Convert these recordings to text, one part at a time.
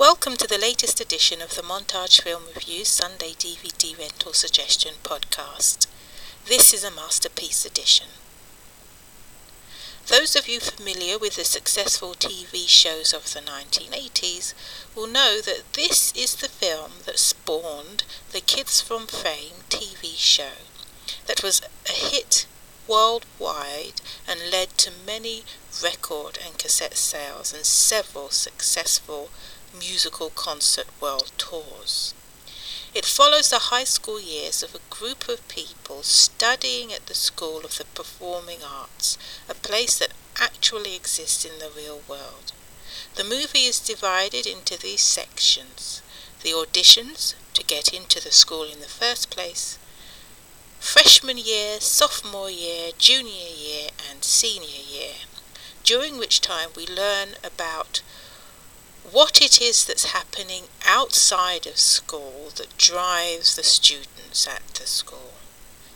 Welcome to the latest edition of the Montage Film Reviews Sunday DVD Rental Suggestion podcast. This is a masterpiece edition. Those of you familiar with the successful TV shows of the 1980s will know that this is the film that spawned the Kids from Fame TV show that was a hit worldwide and led to many record and cassette sales and several successful musical concert world tours. It follows the high school years of a group of people studying at the School of the Performing Arts, a place that actually exists in the real world. The movie is divided into these sections the auditions to get into the school in the first place, freshman year, sophomore year, junior year, and senior year, during which time we learn about what it is that's happening outside of school that drives the students at the school.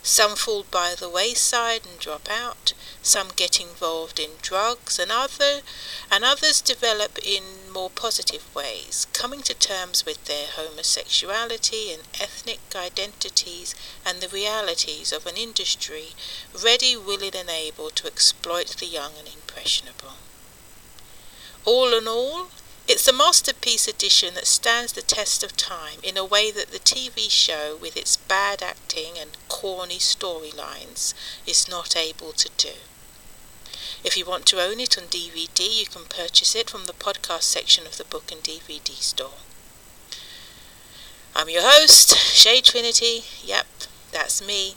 Some fall by the wayside and drop out, some get involved in drugs, and other and others develop in more positive ways, coming to terms with their homosexuality and ethnic identities and the realities of an industry ready, willing, and able to exploit the young and impressionable. All in all, it's a masterpiece edition that stands the test of time in a way that the TV show, with its bad acting and corny storylines, is not able to do. If you want to own it on DVD, you can purchase it from the podcast section of the book and DVD store. I'm your host, Shay Trinity. Yep, that's me.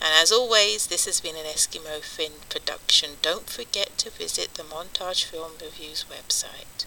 And as always, this has been an Eskimo Finn production. Don't forget to visit the Montage Film Reviews website.